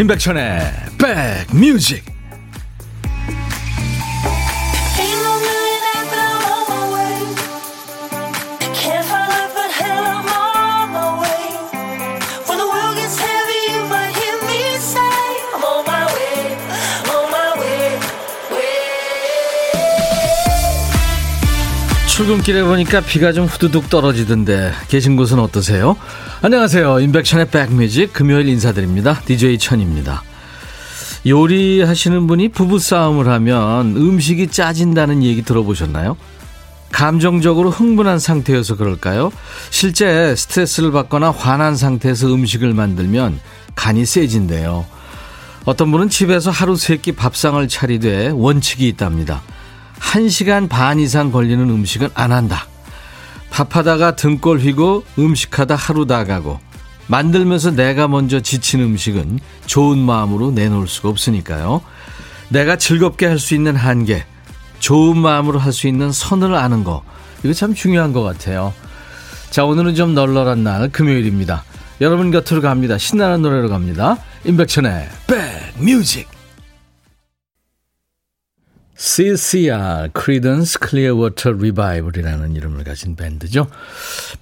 임백천의 백뮤직 출근길에 보니까 비가 좀 후두둑 떨어지던데 계신 곳은 어떠세요? 안녕하세요. 임백천의 백뮤직 금요일 인사드립니다. DJ 천입니다. 요리하시는 분이 부부싸움을 하면 음식이 짜진다는 얘기 들어보셨나요? 감정적으로 흥분한 상태여서 그럴까요? 실제 스트레스를 받거나 화난 상태에서 음식을 만들면 간이 세진대요. 어떤 분은 집에서 하루 세 끼 밥상을 차리되 원칙이 있답니다. 1시간 반 이상 걸리는 음식은 안 한다. 밥하다가 등골 휘고 음식하다 하루 다 가고 만들면서 내가 먼저 지친 음식은 좋은 마음으로 내놓을 수가 없으니까요. 내가 즐겁게 할 수 있는 한계, 좋은 마음으로 할 수 있는 선을 아는 거, 이거 참 중요한 것 같아요. 자, 오늘은 좀 널널한 날, 금요일입니다. 여러분 곁으로 갑니다. 신나는 노래로 갑니다. 임백천의 백 뮤직. CCR, Creedence Clearwater Revival이라는 이름을 가진 밴드죠.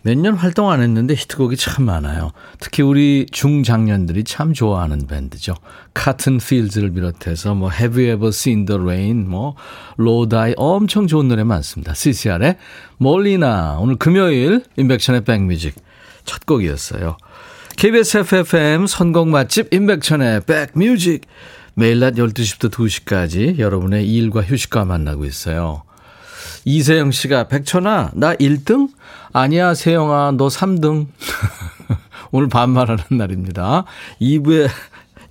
몇 년 활동 안 했는데 히트곡이 참 많아요. 특히 우리 중장년들이 참 좋아하는 밴드죠. Cotton Fields를 비롯해서 뭐 Have You Ever Seen the Rain, 뭐 Die 엄청 좋은 노래 많습니다. CCR의 몰리나 오늘 금요일 인백천의 백뮤직 첫 곡이었어요. KBS FFM 선곡 맛집 인백천의 백뮤직 매일 낮 12시부터 2시까지 여러분의 일과 휴식과 만나고 있어요. 이세영 씨가 백천아 나 1등? 아니야 세영아 너 3등. 오늘 반말하는 날입니다. 2부에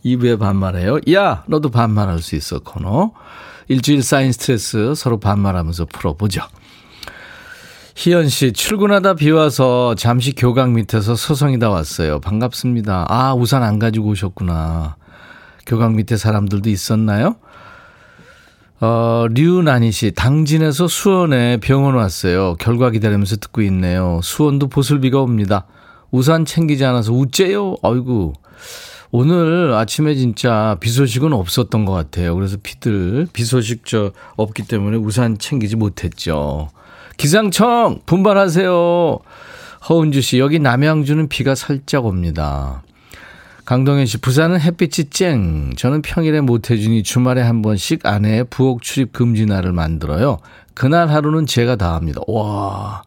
2부에 반말해요. 야 너도 반말할 수 있어 코너. 일주일 쌓인 스트레스 서로 반말하면서 풀어보죠. 희연 씨, 출근하다 비 와서 잠시 교각 밑에서 서성이다 왔어요. 반갑습니다. 아, 우산 안 가지고 오셨구나. 교각 밑에 사람들도 있었나요? 어, 류나니 씨, 당진에서 수원에 병원 왔어요. 결과 기다리면서 듣고 있네요. 수원도 보슬비가 옵니다. 우산 챙기지 않아서 우째요? 아이고. 오늘 아침에 진짜 비 소식은 없었던 것 같아요. 그래서 비들, 비 소식 저 없기 때문에 우산 챙기지 못했죠. 기상청 분발하세요. 허은주 씨, 여기 남양주는 비가 살짝 옵니다. 강동현 씨, 부산은 햇빛이 쨍. 저는 평일에 못해주니 주말에 한 번씩 아내의 부엌 출입 금지 날을 만들어요. 그날 하루는 제가 다 합니다. 와,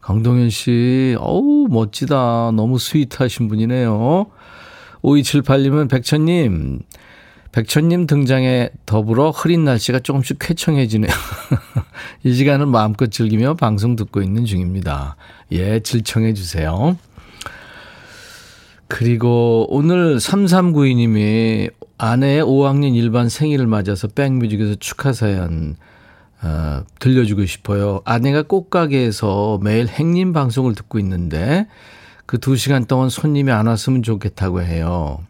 강동현 씨, 어우, 멋지다. 너무 스윗하신 분이네요. 5278님은 백천님, 백천님 등장에 더불어 흐린 날씨가 조금씩 쾌청해지네요. 이 시간을 마음껏 즐기며 방송 듣고 있는 중입니다. 예, 질청해 주세요. 그리고 오늘 3392님이 아내의 5학년 일반 생일을 맞아서 백뮤직에서 축하 사연 어, 들려주고 싶어요. 아내가 꽃가게에서 매일 행님 방송을 듣고 있는데 그두 시간 동안 손님이 안 왔으면 좋겠다고 해요.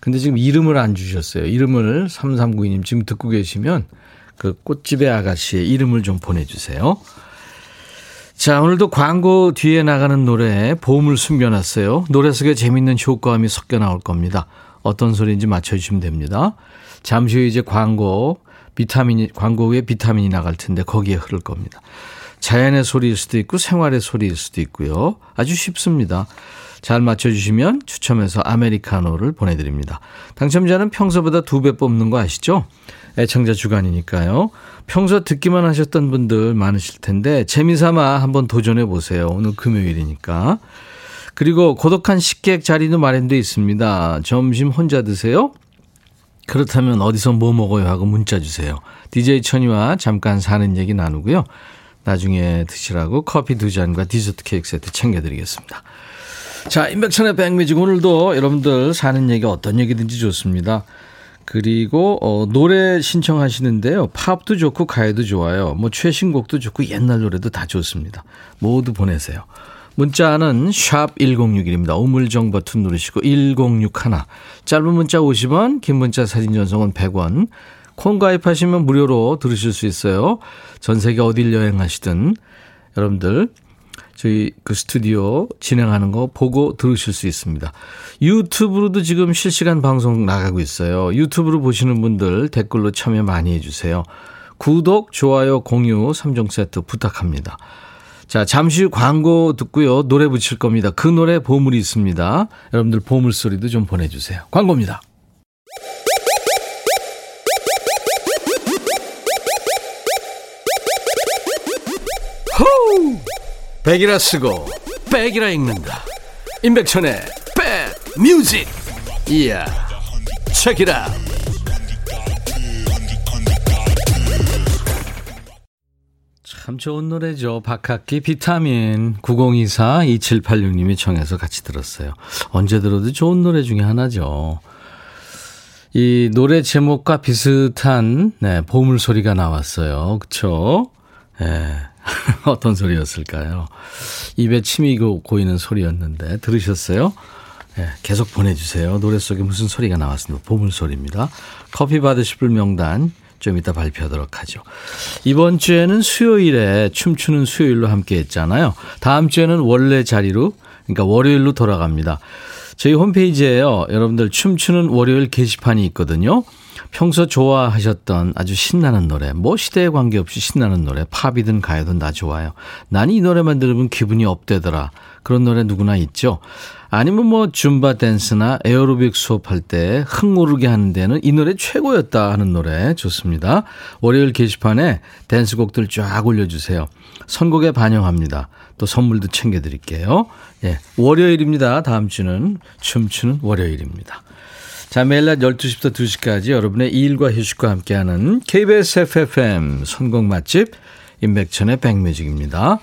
근데 지금 이름을 안 주셨어요. 이름을 3392님 지금 듣고 계시면 그 꽃집의 아가씨의 이름을 좀 보내주세요. 자, 오늘도 광고 뒤에 나가는 노래에 보험을 숨겨놨어요. 노래 속에 재밌는 효과음이 섞여 나올 겁니다. 어떤 소리인지 맞춰주시면 됩니다. 잠시 후에 이제 광고, 비타민이, 광고 후에 비타민이 나갈 텐데 거기에 흐를 겁니다. 자연의 소리일 수도 있고 생활의 소리일 수도 있고요. 아주 쉽습니다. 잘 맞춰주시면 추첨해서 아메리카노를 보내드립니다. 당첨자는 평소보다 두 배 뽑는 거 아시죠? 애청자 주간이니까요. 평소 듣기만 하셨던 분들 많으실 텐데 재미삼아 한번 도전해 보세요. 오늘 금요일이니까. 그리고 고독한 식객 자리도 마련되어 있습니다. 점심 혼자 드세요? 그렇다면 어디서 뭐 먹어요 하고 문자 주세요. DJ 천이와 잠깐 사는 얘기 나누고요. 나중에 드시라고 커피 두 잔과 디저트 케이크 세트 챙겨드리겠습니다. 자, 임백천의 백뮤직 오늘도 여러분들 사는 얘기 어떤 얘기든지 좋습니다. 그리고 어, 노래 신청하시는데요. 팝도 좋고 가요도 좋아요. 뭐 최신곡도 좋고 옛날 노래도 다 좋습니다. 모두 보내세요. 문자는 샵 1061입니다. 우물정 버튼 누르시고 1061. 짧은 문자 50원, 긴 문자 사진 전송은 100원. 콩 가입하시면 무료로 들으실 수 있어요. 전 세계 어딜 여행하시든 여러분들 저희 그 스튜디오 진행하는 거 보고 들으실 수 있습니다. 유튜브로도 지금 실시간 방송 나가고 있어요. 유튜브로 보시는 분들 댓글로 참여 많이 해주세요. 구독, 좋아요, 공유 3종 세트 부탁합니다. 자, 잠시 후 광고 듣고요. 노래 붙일 겁니다. 그 노래 보물이 있습니다. 여러분들 보물 소리도 좀 보내주세요. 광고입니다. 백이라 쓰고 백이라 읽는다. 임백천의 백 뮤직. 이야. 책이라. 참 좋은 노래죠. 박학기 비타민 9024-2786님이 청해서 같이 들었어요. 언제 들어도 좋은 노래 중에 하나죠. 이 노래 제목과 비슷한 네, 보물 소리가 나왔어요. 그쵸? 예. 어떤 소리였을까요? 입에 침이 고이는 소리였는데 들으셨어요? 예, 계속 보내주세요. 노래 속에 무슨 소리가 나왔습니다. 보물 소리입니다. 커피 받으실 분 명단 좀 이따 발표하도록 하죠. 이번 주에는 수요일에 춤추는 수요일로 함께 했잖아요. 다음 주에는 원래 자리로, 그러니까 월요일로 돌아갑니다. 저희 홈페이지에요. 여러분들 춤추는 월요일 게시판이 있거든요. 평소 좋아하셨던 아주 신나는 노래, 뭐 시대에 관계없이 신나는 노래, 팝이든 가요든 다 좋아요. 난 이 노래만 들으면 기분이 업되더라. 그런 노래 누구나 있죠. 아니면 뭐 줌바 댄스나 에어로빅 수업할 때 흥오르게 하는 데는 이 노래 최고였다 하는 노래 좋습니다. 월요일 게시판에 댄스곡들 쫙 올려주세요. 선곡에 반영합니다. 또 선물도 챙겨드릴게요. 예, 월요일입니다. 다음 주는 춤추는 월요일입니다. 자, 매일 낮 12시부터 2시까지 여러분의 일과 휴식과 함께하는 KBS FFM 선곡 맛집 임백천의 백뮤직입니다.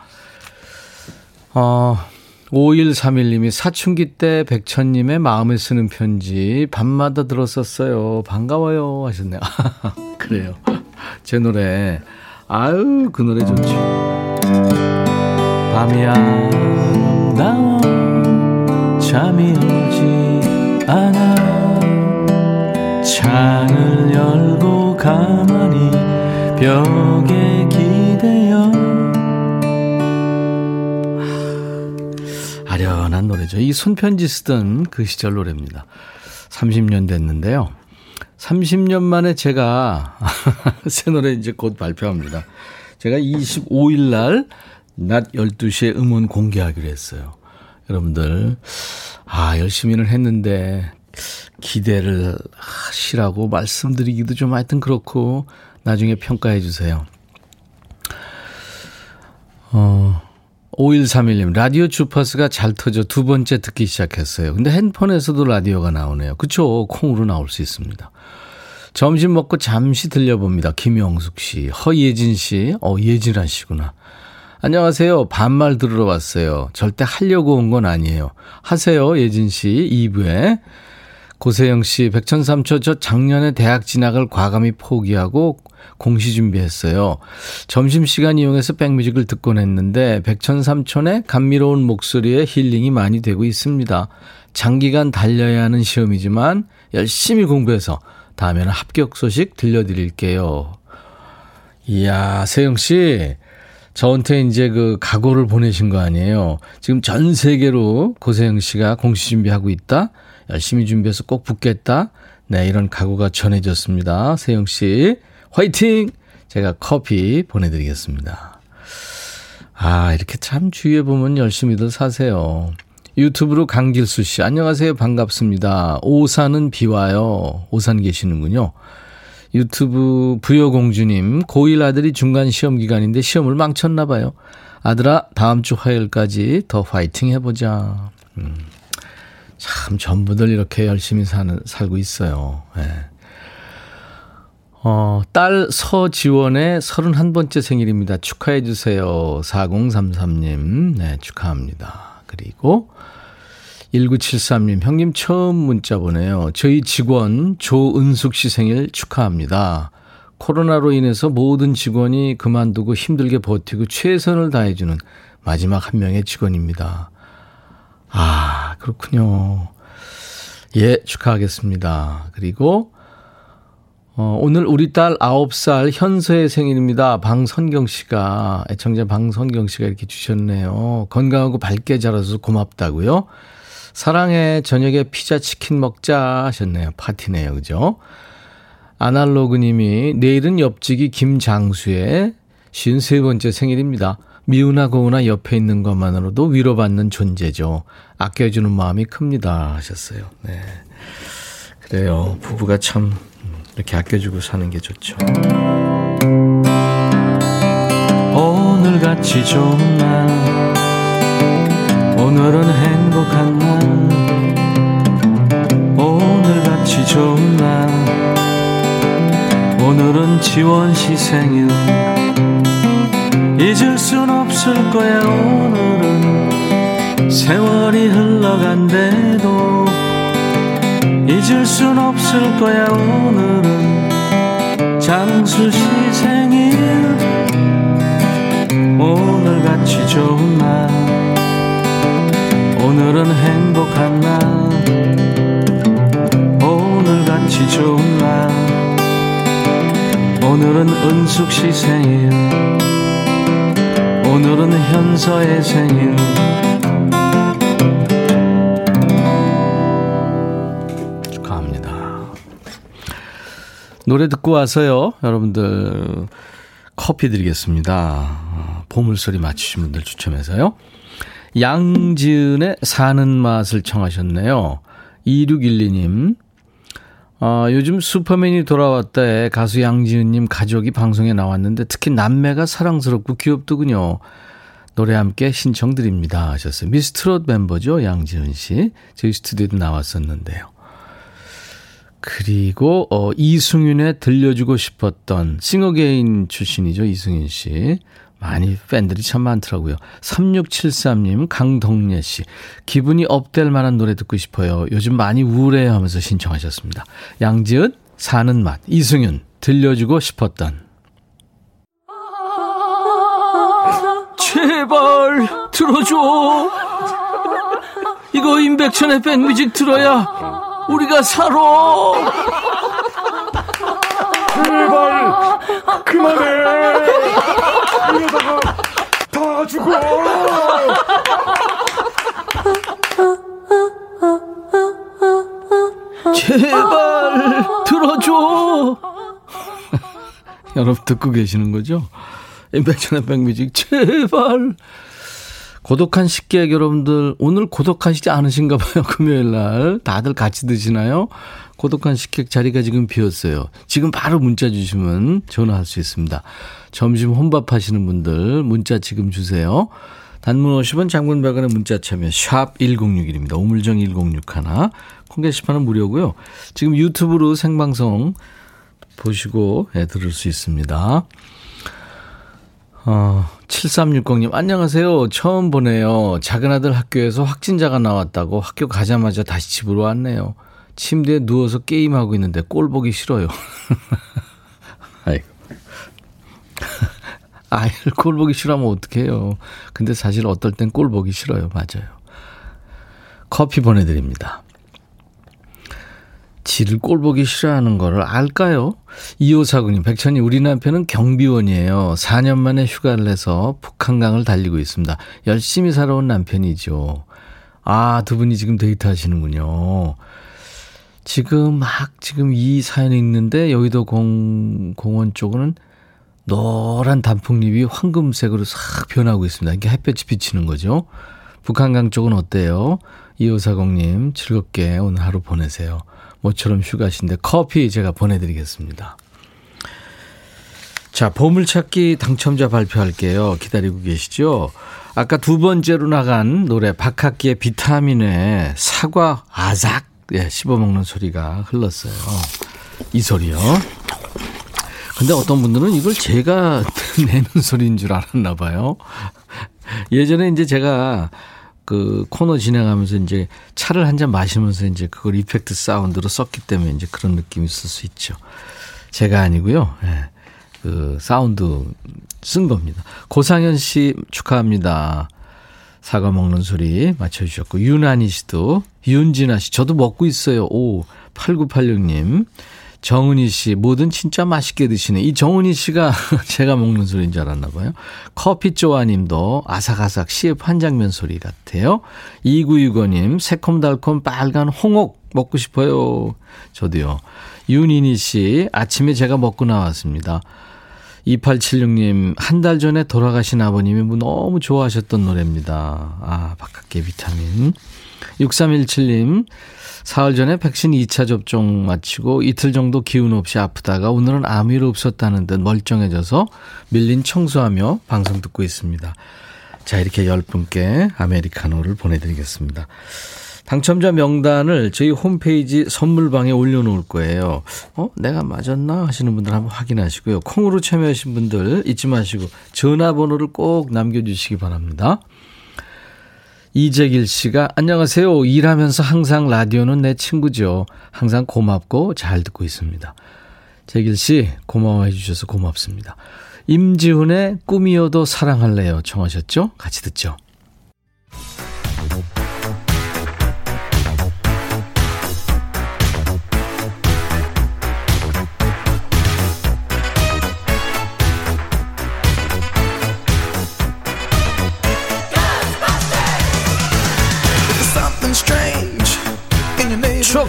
어, 5131님이 사춘기 때 백천님의 마음에 쓰는 편지 밤마다 들었었어요. 반가워요 하셨네요. 그래요. 제 노래. 아유, 그 노래 좋죠. 밤이야, 나와 잠이 오지 않아. 창을 열고 가만히 벽에 기대어 아련한 노래죠. 이 손편지 쓰던 그 시절 노래입니다. 30년 됐는데요. 30년 만에 제가 새 노래 이제 곧 발표합니다. 제가 25일 날 낮 12시에 음원 공개하기로 했어요. 여러분들, 아, 열심히는 했는데 기대를 하시라고 말씀드리기도 좀 하여튼 그렇고 나중에 평가해 주세요. 어, 5131님, 라디오 주파수가 잘 터져 두 번째 듣기 시작했어요. 근데 핸폰에서도 라디오가 나오네요. 그쵸? 콩으로 나올 수 있습니다. 점심 먹고 잠시 들려봅니다. 김영숙 씨, 허예진 씨, 어, 예진아 씨구나. 안녕하세요. 반말 들으러 왔어요. 절대 하려고 온 건 아니에요. 하세요, 예진 씨, 2부에. 고세영 씨, 백천삼초 저 작년에 대학 진학을 과감히 포기하고 공시 준비했어요. 점심시간 이용해서 백뮤직을 듣곤 했는데 백천삼촌의 감미로운 목소리에 힐링이 많이 되고 있습니다. 장기간 달려야 하는 시험이지만 열심히 공부해서 다음에는 합격 소식 들려드릴게요. 이야, 세영 씨. 저한테 이제 그 각오를 보내신 거 아니에요. 지금 전 세계로 고세영 씨가 공시 준비하고 있다. 열심히 준비해서 꼭 붙겠다. 네, 이런 각오가 전해졌습니다. 세영 씨, 화이팅! 제가 커피 보내드리겠습니다. 아, 이렇게 참 주위에 보면 열심히들 사세요. 유튜브로 강길수 씨, 안녕하세요. 반갑습니다. 오산은 비와요. 오산 계시는군요. 유튜브 부여공주님, 고1 아들이 중간 시험 기간인데 시험을 망쳤나 봐요. 아들아, 다음 주 화요일까지 더 화이팅 해보자. 음. 참 전부들 이렇게 열심히 사는 살고 있어요. 네. 어, 딸 서지원의 31번째 생일입니다. 축하해 주세요. 4033님. 네, 축하합니다. 그리고 1973님, 형님 처음 문자 보내요. 저희 직원 조은숙 씨 생일 축하합니다. 코로나로 인해서 모든 직원이 그만두고 힘들게 버티고 최선을 다해주는 마지막 한 명의 직원입니다. 아, 그렇군요. 예, 축하하겠습니다. 그리고, 어, 오늘 우리 딸 9살 현서의 생일입니다. 방선경 씨가, 애청자 방선경 씨가 이렇게 주셨네요. 건강하고 밝게 자라서 고맙다고요. 사랑해, 저녁에 피자 치킨 먹자 하셨네요. 파티네요. 그죠? 아날로그 님이 내일은 옆집이 김장수의 53번째 생일입니다. 미우나 고우나 옆에 있는 것만으로도 위로받는 존재죠. 아껴주는 마음이 큽니다. 하셨어요. 네. 그래요. 부부가 참 이렇게 아껴주고 사는 게 좋죠. 오늘 같이 좋은 날 오늘은 행복한 날 오늘 같이 좋은 날 오늘은 지원 씨 생일 잊을 순 없을 거야 오늘은. 세월이 흘러간대도 잊을 순 없을 거야 오늘은. 장수 시 생일 오늘같이 좋은 날. 오늘은 행복한 날. 오늘같이 좋은 날. 오늘은 은숙 씨 생일 오늘은 현서의 생일 노래 듣고 와서요. 여러분들 커피 드리겠습니다. 보물소리 맞추신 분들 추첨해서요. 양지은의 사는 맛을 청하셨네요. 2612님. 어, 요즘 슈퍼맨이 돌아왔다에 가수 양지은님 가족이 방송에 나왔는데 특히 남매가 사랑스럽고 귀엽더군요. 노래 함께 신청드립니다 하셨어요. 미스트롯 멤버죠. 양지은 씨. 저희 스튜디오도 나왔었는데요. 그리고 어 이승윤의 들려주고 싶었던 싱어게인 출신이죠. 이승윤 씨. 많이 팬들이 참 많더라고요. 3673님, 강동래 씨. 기분이 업될 만한 노래 듣고 싶어요. 요즘 많이 우울해 하면서 신청하셨습니다. 양지은, 사는 맛. 이승윤, 들려주고 싶었던. 제발, 들어줘. 이거 임백천의 백뮤직 들어야 우리가 살아. 제발 그만해. 이러다가 다 죽어. 제발 들어줘. 여러분 듣고 계시는 거죠? 임백천의 백뮤직 제발. 고독한 식객 여러분들 오늘 고독하시지 않으신가 봐요. 금요일 날 다들 같이 드시나요? 고독한 식객 자리가 지금 비었어요. 지금 바로 문자 주시면 전화할 수 있습니다. 점심 혼밥 하시는 분들 문자 지금 주세요. 단문 50원 장문 100원의 문자 참여 샵 1061입니다. 우물정 1061. 콩 게시판은 무료고요. 지금 유튜브로 생방송 보시고 예, 들을 수 있습니다. 어, 7360님, 안녕하세요. 처음 보네요. 작은 아들 학교에서 확진자가 나왔다고 학교 가자마자 다시 집으로 왔네요. 침대에 누워서 게임하고 있는데 꼴 보기 싫어요. 아이고. 아이를 꼴 보기 싫어하면 어떡해요. 근데 사실 어떨 땐 꼴 보기 싫어요. 맞아요. 커피 보내드립니다. 지를 꼴보기 싫어하는 거를 알까요? 2549님, 백천이 우리 남편은 경비원이에요. 4년 만에 휴가를 내서 북한강을 달리고 있습니다. 열심히 살아온 남편이죠. 아, 두 분이 지금 데이트 하시는군요. 지금 막 지금 이 사연이 있는데 여의도 공, 공원 쪽은 노란 단풍잎이 황금색으로 싹 변하고 있습니다. 이게 햇볕이 비치는 거죠. 북한강 쪽은 어때요? 2540님, 즐겁게 오늘 하루 보내세요. 모처럼 휴가신데 커피 제가 보내드리겠습니다. 자, 보물찾기 당첨자 발표할게요. 기다리고 계시죠? 아까 두 번째로 나간 노래 박학기의 비타민에 사과 아삭 예, 씹어먹는 소리가 흘렀어요. 이 소리요. 근데 어떤 분들은 이걸 제가 내는 소리인 줄 알았나 봐요. 예전에 이제 제가 그 코너 진행하면서 이제 차를 한 잔 마시면서 이제 그걸 이펙트 사운드로 썼기 때문에 이제 그런 느낌이 있을 수 있죠. 제가 아니고요. 예. 그 사운드 쓴 겁니다. 고상현 씨 축하합니다. 사과 먹는 소리 맞춰주셨고, 윤한희 씨도, 윤진아 씨, 저도 먹고 있어요. 오, 8986님. 정은희 씨, 뭐든 진짜 맛있게 드시네. 이 정은희 씨가 제가 먹는 소리인 줄 알았나 봐요. 커피 쪼아님도 아삭아삭 CF 한 장면 소리 같아요. 2965 님, 새콤달콤 빨간 홍옥 먹고 싶어요. 저도요. 윤인희 씨, 아침에 제가 먹고 나왔습니다. 2876님, 한 달 전에 돌아가신 아버님이 뭐 너무 좋아하셨던 노래입니다. 아, 바깥계 비타민. 6317님, 사흘 전에 백신 2차 접종 마치고 이틀 정도 기운 없이 아프다가 오늘은 아무 일 없었다는 듯 멀쩡해져서 밀린 청소하며 방송 듣고 있습니다. 자, 이렇게 10분께 아메리카노를 보내드리겠습니다. 당첨자 명단을 저희 홈페이지 선물방에 올려놓을 거예요. 어? 내가 맞았나? 하시는 분들 한번 확인하시고요. 콩으로 참여하신 분들 잊지 마시고 전화번호를 꼭 남겨주시기 바랍니다. 이재길 씨가 안녕하세요. 일하면서 항상 라디오는 내 친구죠. 항상 고맙고 잘 듣고 있습니다. 재길 씨 고마워해 주셔서 고맙습니다. 임지훈의 꿈이어도 사랑할래요. 청하셨죠? 같이 듣죠.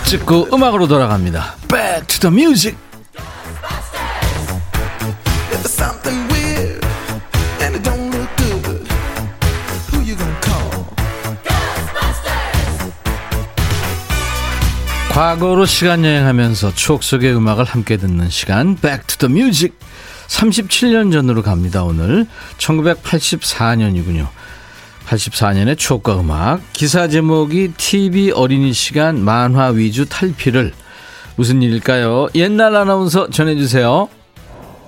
찍고 음악으로 돌아갑니다. Back to the music. 과거로 시간 여행하면서 추억 속의 음악을 함께 듣는 시간 Back to the Music. 37년 전으로 갑니다 오늘. 1984년이군요 84년의 추억과 음악 기사 제목이 TV 어린이 시간 만화 위주 탈피를 무슨 일일까요? 옛날 아나운서 전해주세요.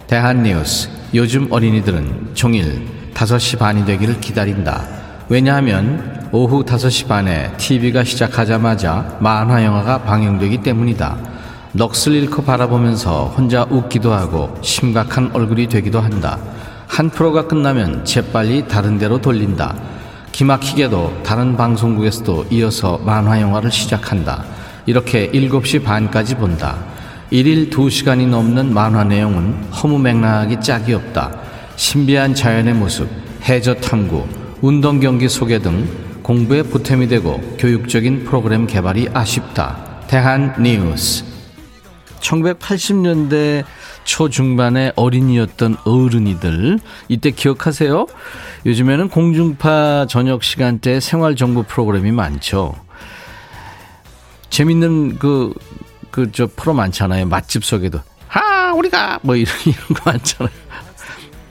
대한뉴스 요즘 어린이들은 종일 5시 반이 되기를 기다린다. 왜냐하면 오후 5시 반에 TV가 시작하자마자 만화 영화가 방영되기 때문이다. 넋을 잃고 바라보면서 혼자 웃기도 하고 심각한 얼굴이 되기도 한다. 한 프로가 끝나면 재빨리 다른 데로 돌린다. 기막히게도 다른 방송국에서도 이어서 만화 영화를 시작한다. 이렇게 7시 반까지 본다. 1일 2시간이 넘는 만화 내용은 허무맹랑하기 짝이 없다. 신비한 자연의 모습, 해저 탐구, 운동 경기 소개 등 공부에 보탬이 되고 교육적인 프로그램 개발이 아쉽다. 대한 뉴스. 1980년대 초중반의 어린이였던 어른이들 이때 기억하세요? 요즘에는 공중파 저녁 시간대 생활 정보 프로그램이 많죠. 재밌는 그 그 저 프로 많잖아요. 맛집 속에도 하 우리가 뭐 이런 이런 거 많잖아요.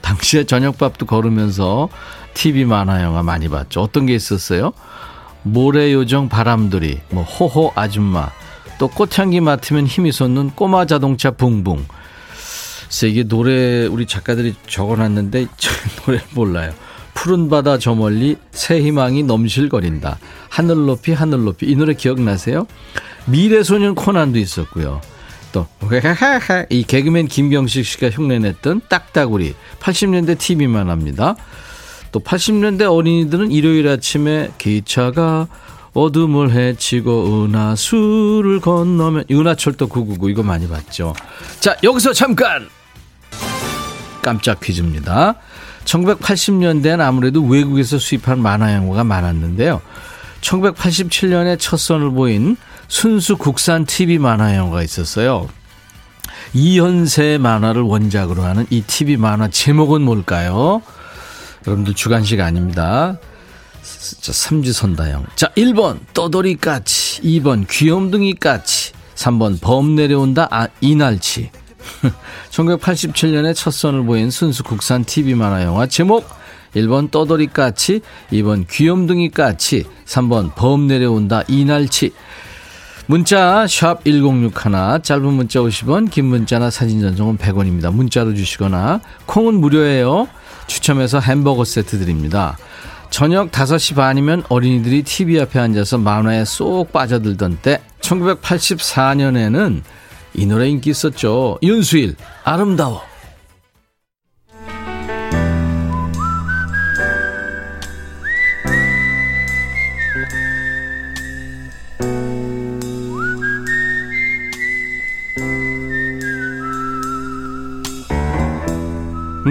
당시에 저녁밥도 걸으면서 TV 만화 영화 많이 봤죠. 어떤 게 있었어요? 모래 요정 바람들이, 뭐 호호 아줌마, 또 꽃향기 맡으면 힘이 솟는 꼬마 자동차 붕붕. 그래서 이게 노래 우리 작가들이 적어놨는데 저 노래 몰라요. 푸른 바다 저 멀리 새 희망이 넘실거린다. 하늘 높이 하늘 높이 이 노래 기억나세요? 미래소년 코난도 있었고요. 또 이 개그맨 김경식 씨가 흉내냈던 딱따구리 80년대 TV만 합니다. 또 80년대 어린이들은 일요일 아침에 기차가 어둠을 헤치고 은하수를 건너면 은하철도 999 이거 많이 봤죠. 자 여기서 잠깐 깜짝 퀴즈입니다. 1980년대는 아무래도 외국에서 수입한 만화 영화가 많았는데요. 1987년에 첫 선을 보인 순수 국산 TV 만화 영화가 있었어요. 이현세 만화를 원작으로 하는 이 TV 만화 제목은 뭘까요? 여러분들 주간식 아닙니다. 삼지선다형. 자, 1번 떠돌이까치, 2번 귀염둥이까치, 3번 범 내려온다 아, 이날치. 1987년에 첫 선을 보인 순수 국산 TV 만화 영화 제목 1번 떠돌이 까치, 2번 귀염둥이 까치, 3번 범 내려온다 이날치. 문자 샵 1061, 짧은 문자 50원, 긴 문자나 사진 전송은 100원입니다. 문자로 주시거나 콩은 무료예요. 추첨해서 햄버거 세트 드립니다. 저녁 5시 반이면 어린이들이 TV 앞에 앉아서 만화에 쏙 빠져들던 때 1984년에는 이 노래 인기 있었죠. 윤수일, 아름다워.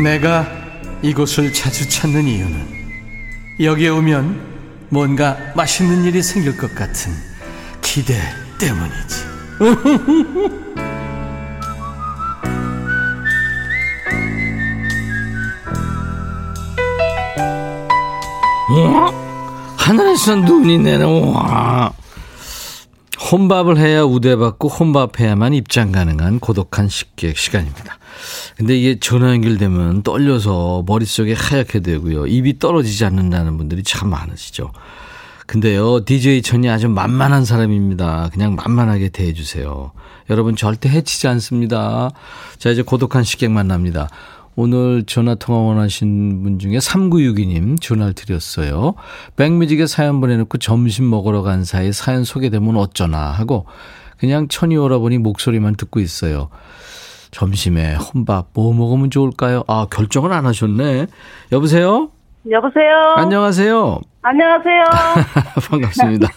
내가 이곳을 자주 찾는 이유는 여기에 오면 뭔가 맛있는 일이 생길 것 같은 기대 때문이지. 하늘에서 눈이 내려와. 혼밥을 해야 우대받고 혼밥해야만 입장 가능한 고독한 식객 시간입니다. 근데 이게 전화 연결되면 떨려서 머릿속에 하얗게 되고요. 입이 떨어지지 않는다는 분들이 참 많으시죠. 근데요, DJ 천이 아주 만만한 사람입니다. 그냥 만만하게 대해주세요. 여러분 절대 해치지 않습니다. 자, 이제 고독한 식객 만납니다. 오늘 전화 통화 원하신 분 중에 3962님 전화를 드렸어요. 백뮤직에 사연 보내놓고 점심 먹으러 간 사이 사연 소개되면 어쩌나 하고 그냥 천이 오라버니 목소리만 듣고 있어요. 점심에 혼밥 뭐 먹으면 좋을까요? 아, 결정은 안 하셨네. 여보세요? 여보세요? 안녕하세요. 안녕하세요. 반갑습니다.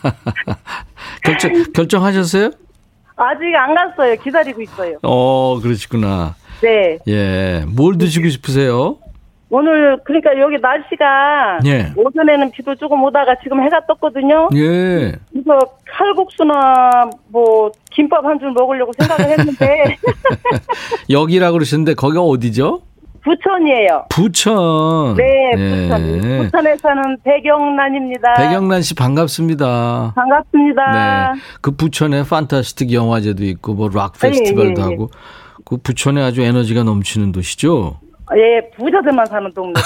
결정, 결정하셨어요? 아직 안 갔어요. 기다리고 있어요. 어, 그러시구나. 네. 예. 뭘 드시고 싶으세요? 오늘 그러니까 여기 날씨가 예. 오전에는 비도 조금 오다가 지금 해가 떴거든요. 예. 그래서 칼국수나 뭐 김밥 한 줄 먹으려고 생각을 했는데 여기라고 그러셨는데 거기가 어디죠? 부천이에요. 부천. 네, 예. 부천. 부천에 사는 배경란입니다. 백영란 씨 반갑습니다. 반갑습니다. 네. 그 부천에 판타스틱 영화제도 있고 뭐 락 페스티벌도 예, 예, 예. 하고 그 부천에 아주 에너지가 넘치는 도시죠. 예, 부자들만 사는 동네.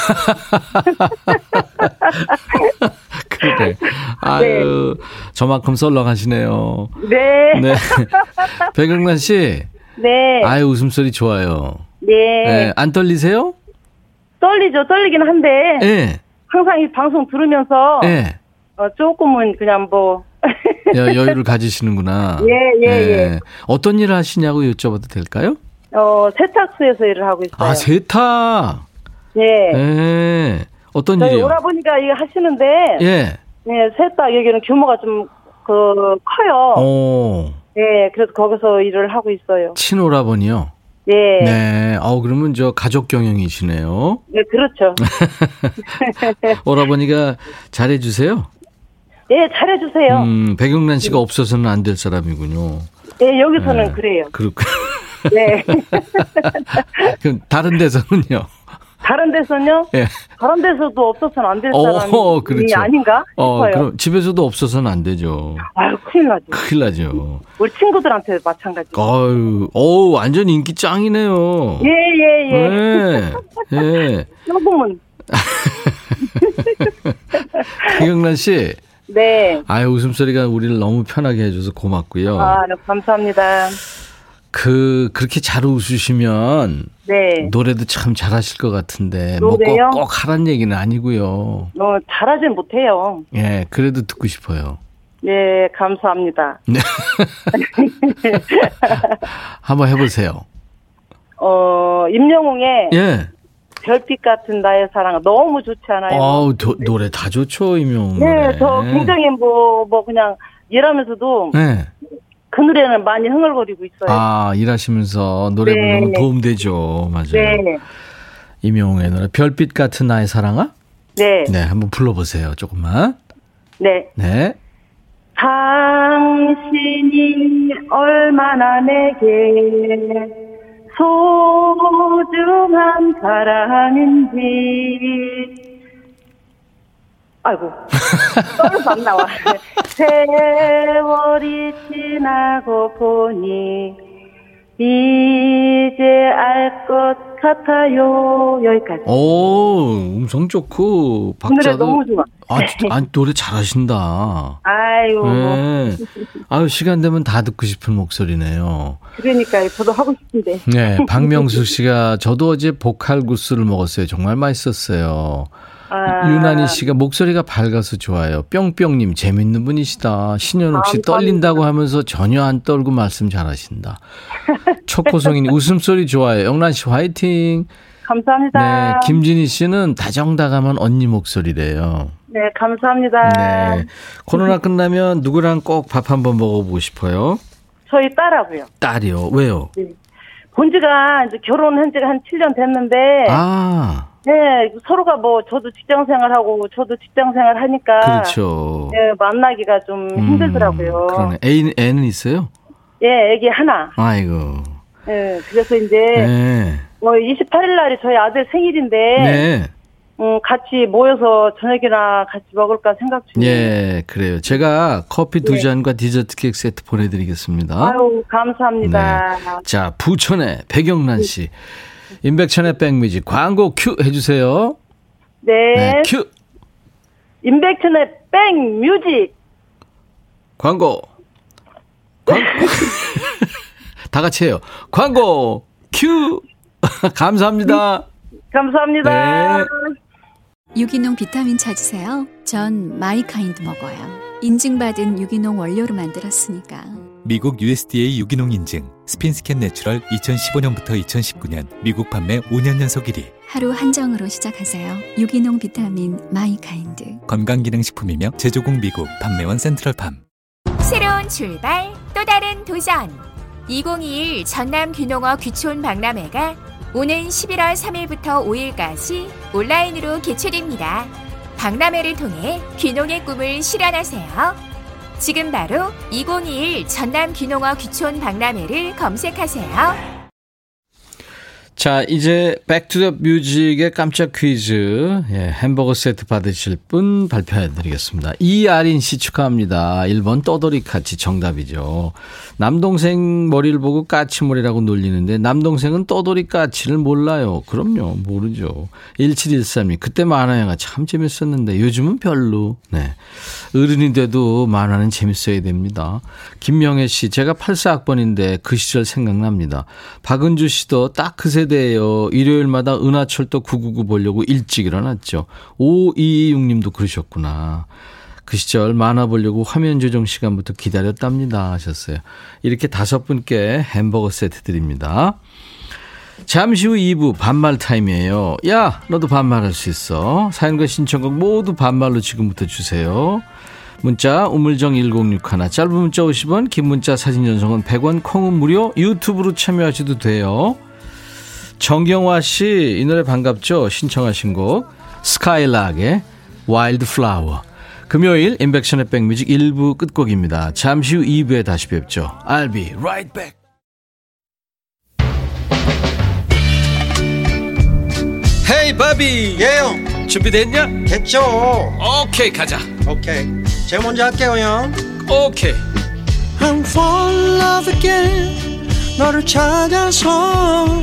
그래. 아유, 저만큼 썰렁하시네요. 네. 네. 백영란 씨. 네. 아유, 웃음소리 좋아요. 네. 네. 안 떨리세요? 떨리죠. 떨리긴 한데 예. 항상 이 방송 들으면서 예. 어, 조금은 그냥 뭐 여, 여유를 가지시는구나. 예, 예, 예. 어떤 일을 하시냐고 여쭤봐도 될까요? 어, 세탁소에서 일을 하고 있어요. 아, 세탁. 예. 예. 어떤 저희 일이요? 오라버니가 이거 하시는데 예. 예, 세탁 여기는 규모가 좀 그 커요. 오. 예, 그래서 거기서 일을 하고 있어요. 친오라버니요? 예. 네. 어 그러면 저 가족 경영이시네요. 예, 그렇죠. 오라버니가 잘해 주세요. 예, 잘해 주세요. 음, 백영란 씨가 없어서는 안 될 사람이군요. 예, 여기서는 네. 그래요. 그렇고. 네. 그럼 다른 데서는요? 다른 데서는요? 예. 다른 데서도 없어서는 안될 어, 사람이 그렇죠. 아닌가 어, 싶어요. 그럼 집에서도 없어서는 안 되죠. 아유, 큰일 나죠. 큰일 나죠. 우리 친구들한테 마찬가지. 아유, 어우, 완전 인기 짱이네요. 예, 예, 예. 네. 예. 조금은. 백영란 씨. 네. 아유, 웃음소리가 우리를 너무 편하게 해줘서 고맙고요. 아, 네, 감사합니다. 그, 그렇게 잘 웃으시면 네. 노래도 참 잘하실 것 같은데, 노래요? 뭐 꼭, 꼭 하란 얘기는 아니고요. 어, 잘하진 못해요. 예, 그래도 듣고 싶어요. 네, 감사합니다. 네. 한번 해보세요. 어, 임영웅의 예. 별빛 같은 나의 사랑 너무 좋지 않아요? 어우, 도- 노래 다 좋죠, 이명. 네. 저 굉장히 뭐, 뭐 그냥 일하면서도 네. 그 노래는 많이 흥얼거리고 있어요. 아, 일하시면서 노래 네. 부르면 도움되죠. 맞아요. 네. 이명웅의 노래, 별빛 같은 나의 사랑아? 네. 네, 한번 불러보세요, 조금만. 네. 네. 당신이 얼마나 내게 소중한 사람인지 아이고 떨어서 안 나와 세월이 지나고 보니 이제 알 것 같아요 여기까지 오, 음성 좋고, 박자도. 너무 좋아 아, 아, 노래 잘하신다. 아이고 네. 아유, 시간 되면 다 듣고 싶은 목소리네요. 그러니까 저도 하고 싶은데 네, 박명수 씨가 저도 어제 보칼국수를 먹었어요. 정말 맛있었어요. 아, 유난희 씨가 목소리가 밝아서 좋아요. 뿅뿅님 재밌는 분이시다. 신현옥 씨. 떨린다고 하면서 전혀 안 떨고 말씀 잘하신다. 초코송이님 웃음소리 좋아요. 영란 씨 화이팅. 네, 감사합니다. 김진희 씨는 다정다감한 언니 목소리래요. 네, 감사합니다. 네, 코로나 끝나면 누구랑 꼭 밥 한번 먹어보고 싶어요. 저희 딸하고요. 딸이요. 왜요? 본 지가 이제 결혼한 지가 한 7년 됐는데, 아, 네, 서로가 뭐, 저도 직장 생활하고, 저도 직장 생활 하니까, 그렇죠. 네, 만나기가 좀 음, 힘들더라고요. 그러네. 애, 애는 있어요? 예, 애기 하나. 아이고. 예, 그래서 이제, 네. 뭐, 28일 날이 저희 아들 생일인데, 네. 음, 같이 모여서 저녁이나 같이 먹을까 생각 중이에요. 예, 그래요. 제가 커피 두 네. 잔과 디저트 케이크 세트 보내드리겠습니다. 아유, 감사합니다. 네. 자, 부천의 백영란 씨. 임백천의 백뮤직 광고 큐 해주세요. 네. 네, 큐. 임백천의 백 뮤직. 광고. 광... 다 같이 해요. 광고 큐. 감사합니다. 감사합니다. 네. 유기농 비타민 찾으세요? 전 마이카인드 먹어요. 인증받은 유기농 원료로 만들었으니까. 미국 USDA 유기농 인증 SPINSscan Natural 2015년부터 2019년 미국 판매 5년 연속 1위 하루 한 정으로 시작하세요. 유기농 비타민 마이카인드. 건강기능식품이며 제조국 미국 판매원 센트럴팜 새로운 출발, 또 다른 도전. 2021 전남 귀농어 귀촌 박람회가 오는 11월 3일부터 5일까지 온라인으로 개최됩니다. 박람회를 통해 귀농의 꿈을 실현하세요. 지금 바로 2021 전남 귀농어 귀촌 박람회를 검색하세요. 자, 이제 Back to the Music의 깜짝 퀴즈. 예, 햄버거 세트 받으실 분 발표해 드리겠습니다. 이아린 씨 축하합니다. 1번 떠돌이까치 정답이죠. 남동생 머리를 보고 까치머리라고 놀리는데 남동생은 떠돌이 까치를 몰라요. 그럼요. 모르죠. 1713님. 그때 만화영화 참 재밌었는데 요즘은 별로. 네. 어른이 돼도 만화는 재밌어야 됩니다. 김명혜 씨. 제가 84학번인데 그 시절 생각납니다. 박은주 씨도 딱 그 세대예요. 일요일마다 은하철도 999 보려고 일찍 일어났죠. 5226님도 그러셨구나. 그 시절 만화 보려고 화면 조정 시간부터 기다렸답니다 하셨어요. 이렇게 다섯 분께 햄버거 세트 드립니다. 잠시 후 2부 반말 타임이에요. 야, 너도 반말할 수 있어. 사연과 신청곡 모두 반말로 지금부터 주세요. 문자 우물정 1061 짧은 문자 50원 긴 문자 사진 전송은 100원 콩은 무료 유튜브로 참여하셔도 돼요. 정경화 씨 이 노래 반갑죠? 신청하신 곡 스카일락의 Wildflower 금요일 임백천의 백뮤직 1부 끝곡입니다. 잠시 후 2부에 다시 뵙죠. I'll be right back. Hey 바비 예 형 준비됐냐? 됐죠 오케이 가자 오케이 제가 먼저 할게요 형 오케이 I'm fall in love again 너를 찾아서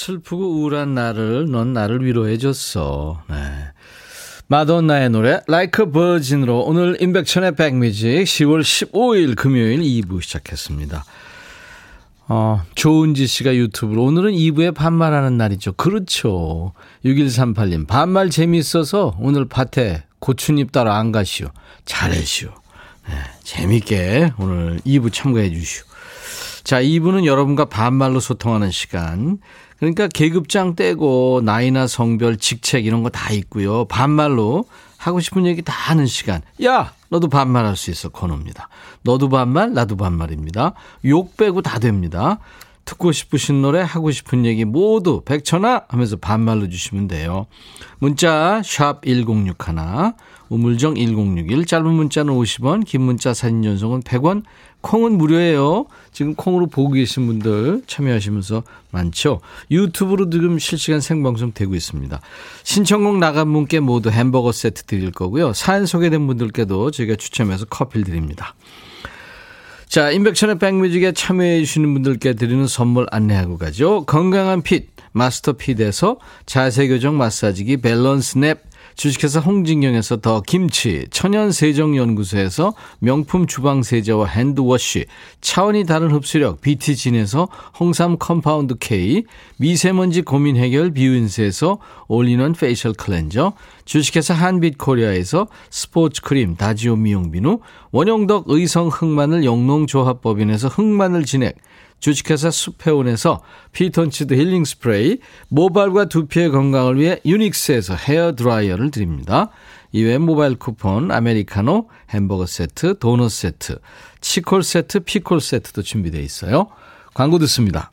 슬프고 우울한 나를 넌 나를 위로해줬어 네. 마돈나의 노래 Like a Virgin으로 오늘 임백천의 백뮤직 10월 15일 금요일 2부 시작했습니다 어, 조은지 씨가 유튜브로 오늘은 2부에 반말하는 날이죠. 그렇죠. 6138님 반말 재미있어서 오늘 밭에 고추잎 따러 안 가시오. 잘해시오. 네, 재밌게 오늘 2부 참가해 주시오. 자, 2부는 여러분과 반말로 소통하는 시간. 그러니까 계급장 떼고 나이나 성별, 직책 이런 거 다 있고요. 반말로 하고 싶은 얘기 다 하는 시간. 야, 너도 반말할 수 있어 코너입니다. 너도 반말, 나도 반말입니다. 욕 빼고 다 됩니다. 듣고 싶으신 노래, 하고 싶은 얘기 모두 백천아 하면서 반말로 주시면 돼요. 문자 샵 1061, 우물정 1061, 짧은 문자는 50원, 긴 문자 사진 전송은 100원, 콩은 무료예요. 지금 콩으로 보고 계신 분들 참여하시면서 많죠. 유튜브로 지금 실시간 생방송 되고 있습니다. 신청곡 나간 분께 모두 햄버거 세트 드릴 거고요. 사연 소개된 분들께도 저희가 추첨해서 커피를 드립니다. 자, 인백천의 백뮤직에 참여해 주시는 분들께 드리는 선물 안내하고 가죠. 건강한 핏, 마스터 핏에서 자세 교정 마사지기 밸런스 냅, 주식회사 홍진경에서 더 김치, 천연세정연구소에서 명품 주방세제와 핸드워시, 차원이 다른 흡수력 BT진에서 홍삼 compound K, 미세먼지 고민 해결 비윤세에서 올리는 facial cleanser, 주식회사 한빛코리아에서 스포츠 크림 다지오 미용비누, 원용덕 의성 흑마늘 영농조합법인에서 흑마늘 진액, 주식회사 수페온에서 피톤치드 힐링 스프레이, 모발과 두피의 건강을 위해 유닉스에서 헤어 드라이어를 드립니다. 이외에 모바일 쿠폰, 아메리카노, 햄버거 세트, 도넛 세트, 치콜 세트, 피콜 세트도 준비되어 있어요. 광고 듣습니다.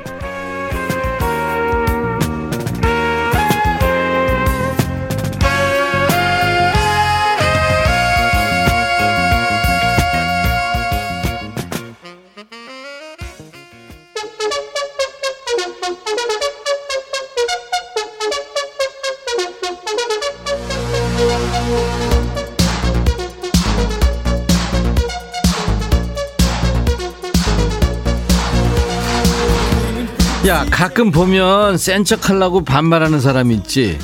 가끔 보면 센 척 하려고 반말하는 사람 있지.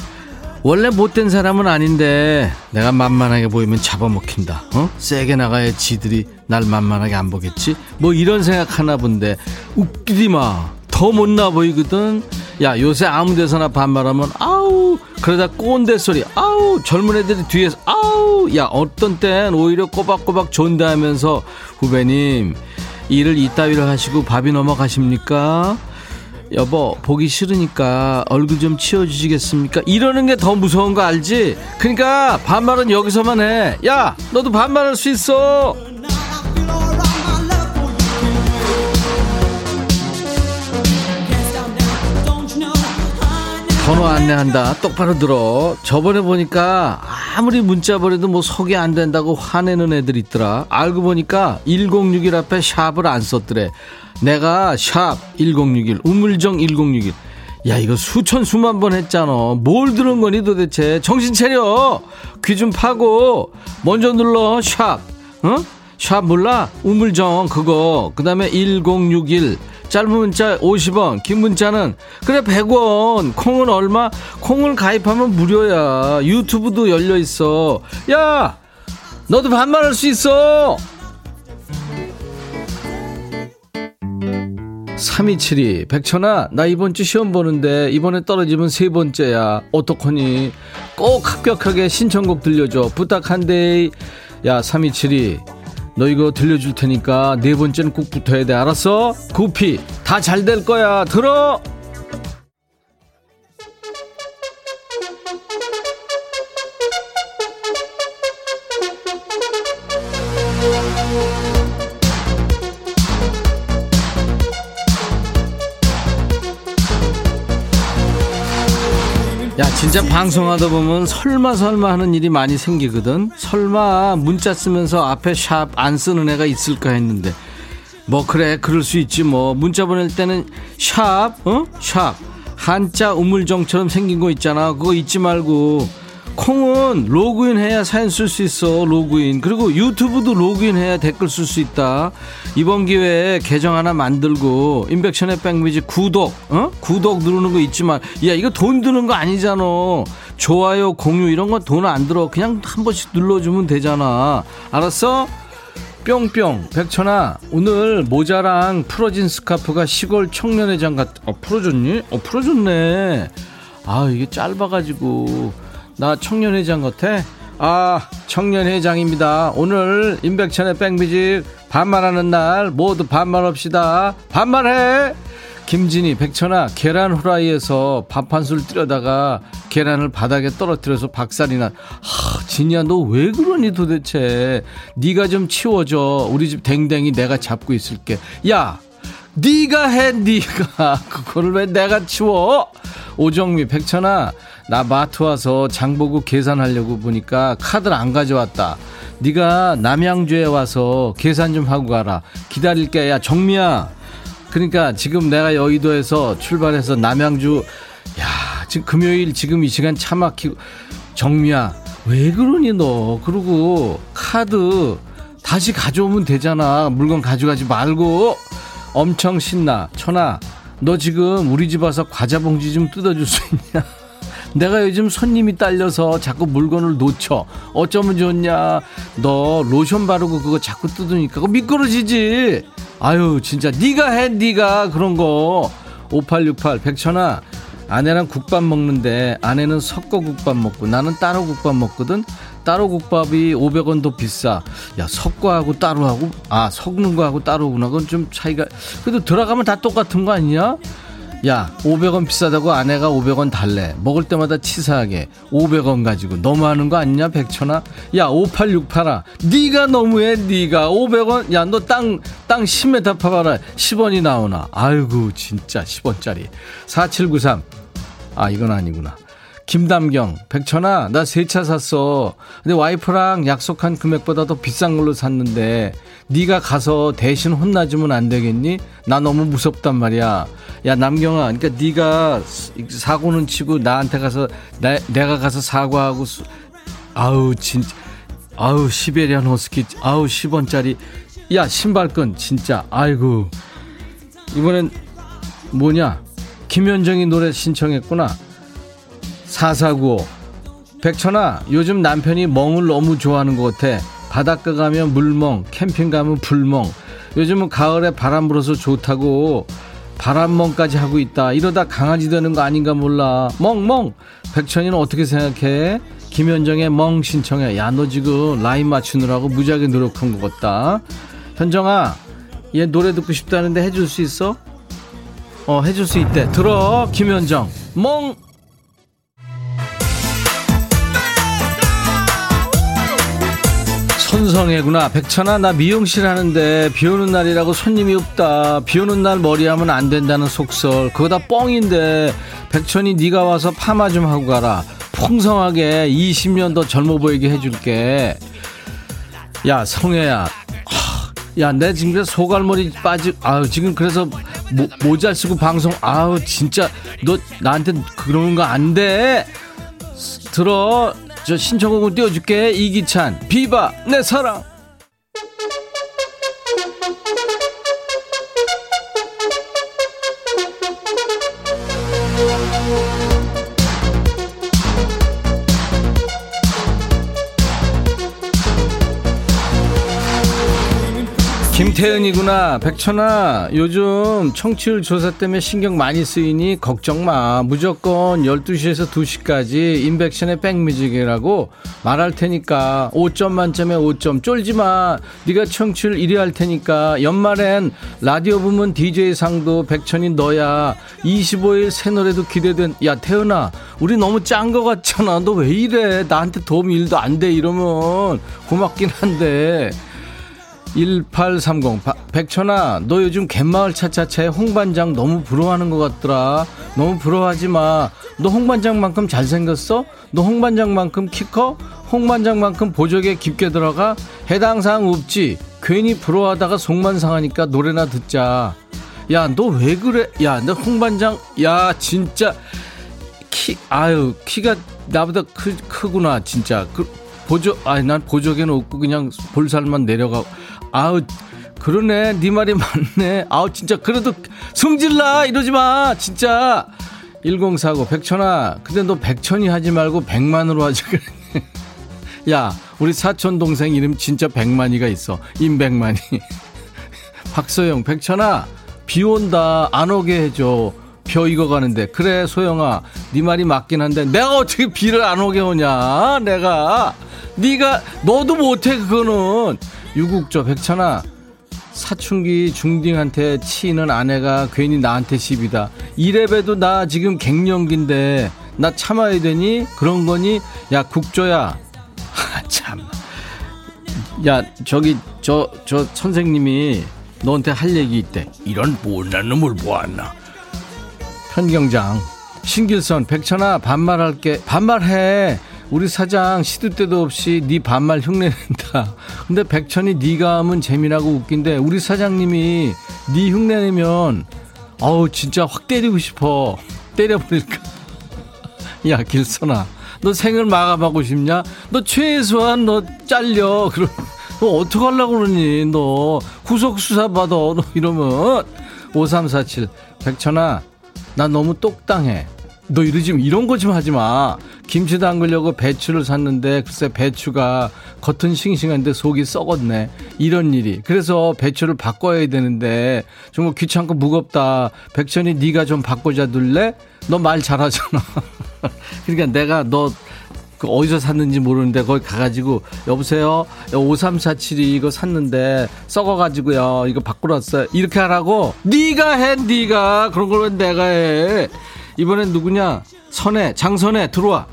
원래 못된 사람은 아닌데 내가 만만하게 보이면 잡아먹힌다. 어? 세게 나가야 지들이 날 만만하게 안 보겠지? 뭐 이런 생각 하나 본데 웃기지 마. 더 못나 보이거든. 야, 요새 아무 데서나 반말하면 아우 그러다 꼰대 소리 아우 젊은 애들이 뒤에서 아우 야 어떤 땐 오히려 꼬박꼬박 존대하면서 후배님 일을 이따위로 하시고 밥이 넘어가십니까? 여보 보기 싫으니까 얼굴 좀 치워주시겠습니까? 이러는 게 더 무서운 거 알지? 그러니까 반말은 여기서만 해. 야 너도 반말할 수 있어. 번호 안내한다. 똑바로 들어. 저번에 보니까 아무리 문자 보내도 뭐 소개 안 된다고 화내는 애들 있더라. 알고 보니까 1061 앞에 샵을 안 썼더래. 내가 샵 1061, 우물정 1061. 야, 이거 수천 수만 번 했잖아. 뭘 들은 거니 도대체? 정신 차려! 귀 좀 파고. 먼저 눌러, 샵. 어? 샵 몰라? 우물정, 그거. 그 다음에 1061. 짧은 문자 50원, 긴 문자는 그래 100원. 콩은 얼마? 콩을 가입하면 무료야. 유튜브도 열려 있어. 야, 너도 반말할 수 있어. 3272 백천아 나 이번 주 시험 보는데 이번에 떨어지면 세 번째야. 어떡하니? 꼭 합격하게 신청곡 들려줘. 부탁한대. 야3272 너 이거 들려줄 테니까 네 번째는 꼭 붙어야 돼. 알았어? 구피 다 잘 될 거야. 들어 진짜 방송하다 보면 설마 설마 하는 일이 많이 생기거든. 설마 문자 쓰면서 앞에 샵 안 쓰는 애가 있을까 했는데. 뭐 그래 그럴 수 있지 뭐. 문자 보낼 때는 샵 어? 샵. 한자 우물정처럼 생긴 거 있잖아. 그거 잊지 말고 콩은 로그인 해야 사연 쓸 수 있어 로그인. 그리고 유튜브도 로그인 해야 댓글 쓸 수 있다. 이번 기회에 계정 하나 만들고 인백션의 백미지 구독 어? 구독 누르는 거 있지만 야 이거 돈 드는 거 아니잖아. 좋아요 공유 이런 건 돈 안 들어. 그냥 한 번씩 눌러주면 되잖아. 알았어? 뿅뿅. 백천아 오늘 모자랑 풀어진 스카프가 시골 청년회장 같 어, 풀어줬니? 어 풀어줬네. 아 이게 짧아가지고 나 청년회장 같아? 아, 청년회장입니다. 오늘 임백천의 백뮤직 반말하는 날 모두 반말합시다. 반말해! 김진희, 백천아, 계란 후라이에서 밥 한 술 뜨려다가 계란을 바닥에 떨어뜨려서 박살이 나. 하, 진이야, 너 왜 그러니 도대체? 네가 좀 치워줘. 우리 집 댕댕이 내가 잡고 있을게. 야, 네가 해, 네가. 그거를 왜 내가 치워? 오정미, 백천아, 나 마트 와서 장보고 계산하려고 보니까 카드를 안 가져왔다. 네가 남양주에 와서 계산 좀 하고 가라. 기다릴게. 야 정미야. 그러니까 지금 내가 여의도에서 출발해서 남양주 야 지금 금요일 지금 이 시간 차 막히고 정미야 왜 그러니 너 그러고 카드 다시 가져오면 되잖아 물건 가져가지 말고 엄청 신나 천아 너 지금 우리 집 와서 과자 봉지 좀 뜯어줄 수 있냐 내가 요즘 손님이 딸려서 자꾸 물건을 놓쳐. 어쩌면 좋냐? 너 로션 바르고 그거 자꾸 뜯으니까 그거 미끄러지지. 아유 진짜 네가 해 네가 그런 거. 5868 백천아 아내랑 국밥 먹는데 아내는 섞어 국밥 먹고 나는 따로 국밥 먹거든. 따로 국밥이 500원 더 비싸. 야 섞어하고 따로 하고? 아 섞는 거하고 따로구나. 그건 좀 차이가. 그래도 들어가면 다 똑같은 거 아니냐 야 500원 비싸다고 아내가 500원 달래. 먹을 때마다 치사하게. 500원 가지고. 너무하는 거 아니냐 백천아? 야 5868아. 네가 너무해 네가. 500원. 야 너 땅 땅 10m 파봐라. 10원이 나오나? 아이고 진짜 10원짜리. 4793 아 이건 아니구나 김담경 백천아 나 새 차 샀어. 근데 와이프랑 약속한 금액보다 더 비싼 걸로 샀는데 네가 가서 대신 혼나주면 안 되겠니? 나 너무 무섭단 말이야. 야 남경아 그러니까 네가 사고는 치고 나한테 가서 나, 내가 가서 사과하고 수- 아우 진짜 아우 시베리안 허스키 아우 10원짜리. 야 신발끈 진짜. 아이고. 이번엔 뭐냐? 김현정이 노래 신청했구나 4495 백천아 요즘 남편이 멍을 너무 좋아하는 것 같아. 바닷가 가면 물멍 캠핑 가면 불멍. 요즘은 가을에 바람 불어서 좋다고. 바람멍까지 하고 있다. 이러다 강아지 되는 거 아닌가 몰라. 멍멍! 백천이는 어떻게 생각해? 김현정의 멍 신청해. 야 너 지금 라인 맞추느라고 무지하게 노력한 것 같다. 현정아 얘 노래 듣고 싶다는데 해줄 수 있어? 어 해줄 수 있대. 들어 김현정. 멍 손성애구나. 백천아 나 미용실 하는데 비 오는 날이라고 손님이 없다. 비 오는 날 머리하면 안 된다는 속설. 그거 다 뻥인데 백천이 네가 와서 파마 좀 하고 가라. 풍성하게 20년 더 젊어 보이게 해줄게. 야 성애야. 야, 내 지금 소갈머리 빠지, 아유, 지금 그래서 모, 모자 쓰고 방송, 아우, 진짜, 너 나한테 그러는 거 안 돼. 스- 들어, 저 신청곡을 띄워줄게. 이기찬, 비바, 내 사랑. 김태은이구나. 백천아, 요즘 청취율 조사 때문에 신경 많이 쓰이니 걱정 마. 무조건 12시에서 2시까지 인백션의 백뮤직이라고 말할 테니까 5점 만점에 5점 쫄지 마. 네가 청취율 1위 할 테니까 연말엔 라디오 부문 DJ 상도 백천이 너야. 25일 새 노래도 기대된. 야, 태은아, 우리 너무 짠 거 같잖아. 너 왜 이래? 나한테 도움 일도 안 돼. 이러면 고맙긴 한데. 1830 바- 백천아 너 요즘 갯마을 차차차에 홍반장 너무 부러워하는 것 같더라. 너무 부러워하지 마너 홍반장만큼 잘생겼어? 너 홍반장만큼 키 커? 홍반장만큼 보조개 깊게 들어가? 해당 사항 없지? 괜히 부러워하다가 속만 상하니까 노래나 듣자. 야 너 왜 그래? 야 너 홍반장 야 진짜. 키 아유 키가 나보다 크, 크구나 진짜. 그 보조 아니 난 보조개는 없고 그냥 볼살만 내려가 아우 그러네. 네 말이 맞네. 아우 진짜. 그래도 성질나. 이러지 마. 진짜. 1049 백천아. 근데 너 백천이 하지 말고 백만으로 하지 그래. 야 우리 사촌 동생 이름 진짜 백만이가 있어. 임백만이. 박소영 백천아. 비 온다. 안 오게 해줘. 벼 익어가는데. 그래 소영아. 네 말이 맞긴 한데 내가 어떻게 비를 안 오게 오냐 내가. 네가 너도 못해 그거는 유국조 백천아 사춘기 중딩한테 치이는 아내가 괜히 나한테 시비다. 이래봬도 나 지금 갱년기인데 나 참아야 되니? 그런 거니? 야 국조야. 참. 야 저기 저저 선생님이 너한테 할 얘기 있대. 이런 못난 놈을 보았나? 편경장 신길선 백천아 반말할게. 반말해 우리 사장 시도 때도 없이 네 반말 흉내낸다. 근데 백천이 네가 하면 재미나고 웃긴데 우리 사장님이 네 흉내내면 어우 진짜 확 때리고 싶어. 때려버릴까. 야 길선아 너 생을 마감하고 싶냐? 너 최소한 너 잘려. 그럼 너 어떡하려고 그러니? 너 구속수사 받아. 너 이러면 5347 백천아 나 너무 똑당해. 너 이러지 이런 거 좀 하지 마. 김치 담그려고 배추를 샀는데 글쎄 배추가 겉은 싱싱한데 속이 썩었네. 이런 일이. 그래서 배추를 바꿔야 되는데 정말 귀찮고 무겁다. 백천이 네가 좀 바꿔자 둘래? 너 말 잘하잖아. 그러니까 내가 너그 어디서 샀는지 모르는데 거기 가가지고 여보세요 5347이 이거 샀는데 썩어가지고요 이거 바꾸러 왔어요 이렇게 하라고 네가 해 네가 그런 걸 왜 내가 해 이번엔 누구냐 선혜 장선혜 들어와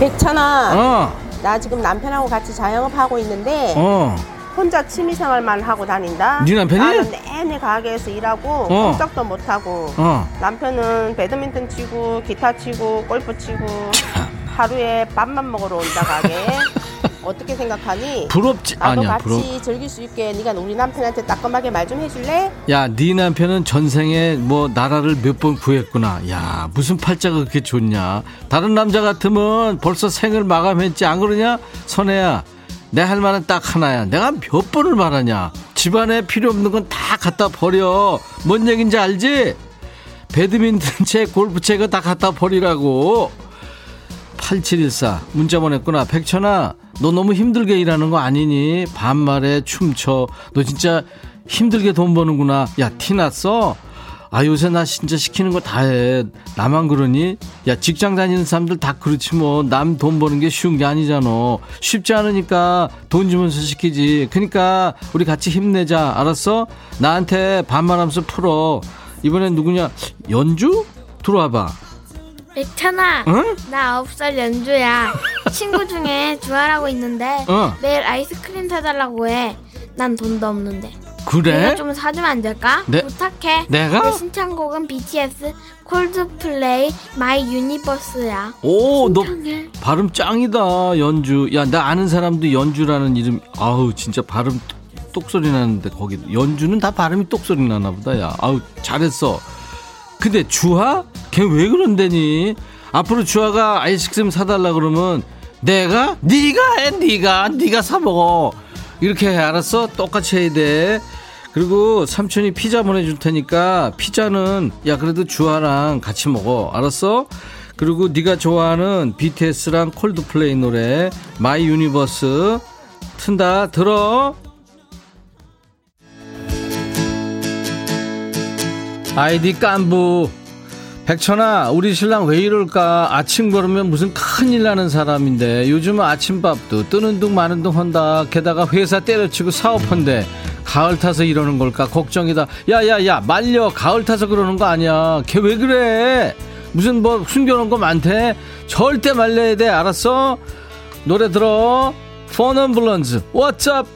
백천아, 어 나 지금 남편하고 같이 자영업하고 있는데 어. 혼자 취미생활만 하고 다닌다. 네 남편이? 나는 내내 가게에서 일하고 어. 꼼짝도 못하고 어. 남편은 배드민턴 치고 기타 치고 골프 치고 하루에 밥만 먹으러 온다 가게. 어떻게 생각하니? 부럽지 나도 아니야 같이 부럽 즐길 수 있게 네가 우리 남편한테 따끔하게 말 좀 해줄래? 야 네 남편은 전생에 뭐 나라를 몇 번 구했구나. 야 무슨 팔자가 그렇게 좋냐? 다른 남자 같으면 벌써 생을 마감했지. 안 그러냐? 선혜야 내 할 말은 딱 하나야. 내가 몇 번을 말하냐? 집안에 필요 없는 건 다 갖다 버려. 뭔 얘긴지 알지? 배드민턴 채 골프 채 이거 다 갖다 버리라고. 8714 문자 보냈구나. 백천아 너 너무 힘들게 일하는 거 아니니? 반말에 춤춰. 너 진짜 힘들게 돈 버는구나. 야 티 났어? 아 요새 나 진짜 시키는 거 다 해. 나만 그러니? 야 직장 다니는 사람들 다 그렇지 뭐. 남 돈 버는 게 쉬운 게 아니잖아. 쉽지 않으니까 돈 주면서 시키지. 그러니까 우리 같이 힘내자. 알았어? 나한테 반말하면서 풀어. 이번엔 누구냐? 연주? 들어와봐 백천아, 응? 나 9살 연주야. 친구 중에 주아라고 있는데 어. 매일 아이스크림 사달라고 해. 난 돈도 없는데. 그래? 내가 좀 사주면 안 될까? 네. 부탁해. 내가? 내 신청곡은 BTS 콜드플레이 My Universe야. 오, 너 신청해. 발음 짱이다, 연주. 야, 나 아는 사람도 연주라는 이름, 아우, 진짜 발음 똑소리 나는데, 거기, 연주는 다 발음이 똑소리 나나 보다, 야. 아우, 잘했어. 근데 주하? 걔 왜 그런데니? 앞으로 주하가 아이스크림 사달라 그러면, 내가? 네가 해, 네가. 네가 사 먹어. 이렇게 해, 알았어? 똑같이 해야 돼. 그리고 삼촌이 피자 보내줄 테니까 피자는 야 그래도 주아랑 같이 먹어 알았어? 그리고 네가 좋아하는 BTS랑 콜드플레이 노래 My Universe 튼다 들어 아이디 깐부. 백천아 우리 신랑 왜 이럴까? 아침 거르면 무슨 큰일 나는 사람인데. 요즘은 아침밥도 뜨는 둥 마는 둥 한다. 게다가 회사 때려치고 사업한대. 가을 타서 이러는 걸까? 걱정이다. 야야야 말려. 가을 타서 그러는 거 아니야. 걔 왜 그래? 무슨 뭐 숨겨놓은 거 많대? 절대 말려야 돼. 알았어? 노래 들어. 펀엄블런즈 왓츠업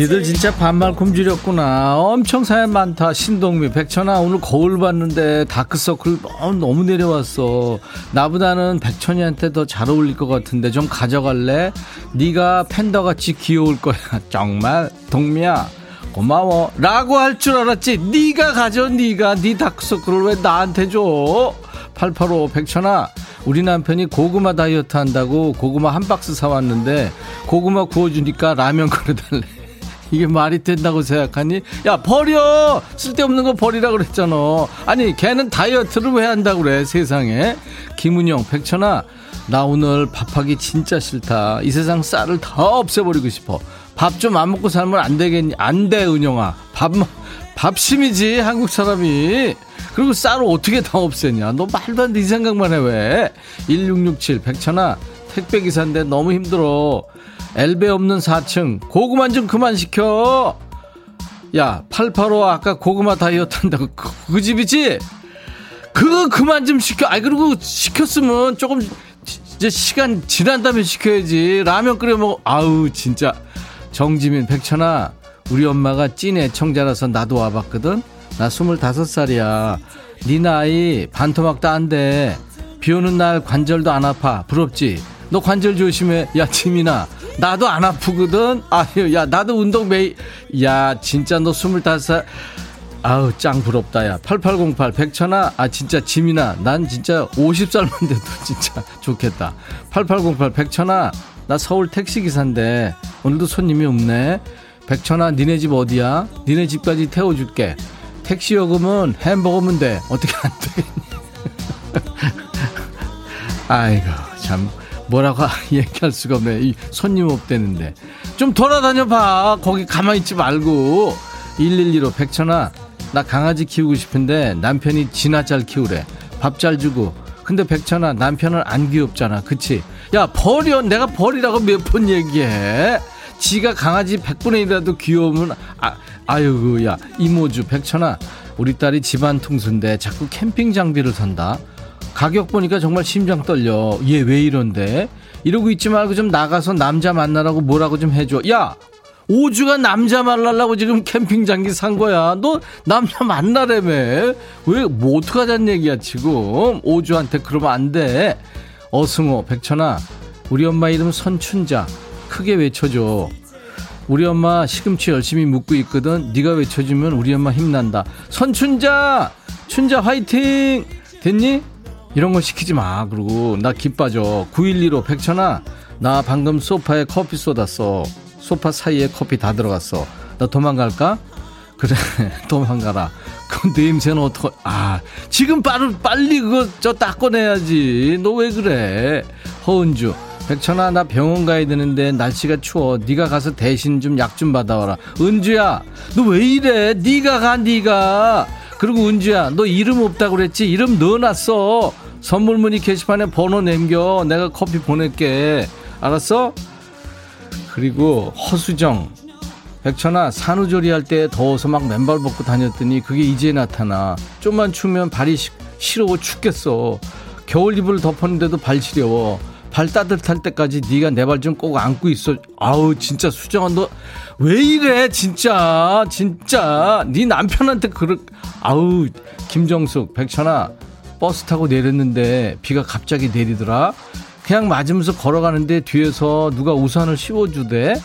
니들 진짜 반말 굶주렸구나. 엄청 사연 많다. 신동미, 백천아, 오늘 거울 봤는데 다크서클 너무, 내려왔어. 나보다는 백천이한테 더 잘 어울릴 것 같은데 좀 가져갈래? 네가 팬더같이 귀여울 거야. 정말, 동미야. 고마워. 라고 할 줄 알았지. 네가 가져, 네가. 네 다크서클을 왜 나한테 줘? 885 백천아 우리 남편이 고구마 다이어트 한다고 고구마 한 박스 사왔는데 고구마 구워주니까 라면 끓여달래 이게 말이 된다고 생각하니? 야 버려! 쓸데없는 거 버리라 그랬잖아. 아니 걔는 다이어트를 왜 한다고 그래 세상에? 김은영 백천아 나 오늘 밥하기 진짜 싫다. 이 세상 쌀을 다 없애버리고 싶어. 밥 좀 안 먹고 살면 안 되겠니 안 돼 은영아. 밥 밥심이지 한국 사람이. 그리고 쌀을 어떻게 다 없애냐? 너 말도 안 돼 이 생각만 해 왜? 1667 백천아 택배기사인데 너무 힘들어 엘베 없는 4층 고구마 좀 그만 시켜 야 885 아까 고구마 다이어트 한다고 그, 그 집이지 그거 그만 좀 시켜. 아 그리고 시켰으면 조금 이제 시간 지난 다음에 시켜야지. 라면 끓여 먹어. 아우 진짜. 정지민 백천아 우리 엄마가 찐 애청자라서 나도 와봤거든. 나 스물다섯 살이야. 네 나이 반토막도 안 돼. 비 오는 날 관절도 안 아파. 부럽지? 너 관절 조심해. 야 지민아. 나도 안 아프거든. 아유 야 나도 운동 매일. 야 진짜 너 스물다섯. 살. 아우 짱 부럽다 야. 8808 백천아. 아 진짜 지민아. 난 진짜 50살만 돼도 진짜 좋겠다. 8808 백천아. 나 서울 택시기사인데 오늘도 손님이 없네. 백천아 니네 집 어디야? 니네 집까지 태워줄게. 택시 요금은 햄버거면 돼. 어떻게 안 되겠니? 아이고 참 뭐라고 얘기할 수가 없네. 이 손님 없대는데. 좀 돌아다녀 봐. 거기 가만히 있지 말고. 112로 백천아 나 강아지 키우고 싶은데 남편이 지나 잘 키우래. 밥 잘 주고. 근데 백천아 남편은 안 귀엽잖아. 그치? 야 버려 내가 버리라고 몇 번 얘기해? 지가 강아지 100분의 1이라도 귀여우면 아, 아유 야 이모주. 백천아 우리 딸이 집안 통수인데 자꾸 캠핑 장비를 산다 가격 보니까 정말 심장 떨려 얘 왜 이런데 이러고 있지 말고 좀 나가서 남자 만나라고 뭐라고 좀 해줘 야 오주가 남자 만나려고 지금 캠핑 장기 산 거야. 너 남자 만나래며. 왜, 뭐 어떡하자는 얘기야, 지금. 오주한테 그러면 안 돼. 어승호, 백천아, 우리 엄마 이름 선춘자. 크게 외쳐줘. 우리 엄마 시금치 열심히 묵고 있거든. 네가 외쳐주면 우리 엄마 힘난다. 선춘자! 춘자 화이팅! 됐니? 이런 거 시키지 마. 그리고 나 기빠져. 9115 백천아, 나 방금 소파에 커피 쏟았어. 소파 사이에 커피 다 들어갔어. 나 도망갈까? 그래, 도망가라. 그럼 냄새는 어떡, 아, 지금 빠르, 빨리 그거 저 닦아내야지. 너 왜 그래? 허은주. 백천아, 나 병원 가야 되는데 날씨가 추워. 네가 가서 대신 좀 약좀 받아와라. 은주야, 너 왜 이래? 네가 가, 네가. 그리고 은주야, 너 이름 없다고 그랬지? 이름 넣어놨어. 선물 문의 게시판에 번호 남겨. 내가 커피 보낼게. 알았어? 그리고 허수정 백천아 산후조리 할 때 더워서 막 맨발 벗고 다녔더니 그게 이제 나타나 좀만 추면 발이 시, 시려워 죽겠어 겨울 이불 덮었는데도 발 시려워 발 따뜻할 때까지 네가 내 발 좀 꼭 안고 있어 아우 진짜 수정아 너 왜 이래 진짜 진짜 네 남편한테 그렇 아우 김정숙 백천아 버스 타고 내렸는데 비가 갑자기 내리더라 그냥 맞으면서 걸어가는데 뒤에서 누가 우산을 씌워주대.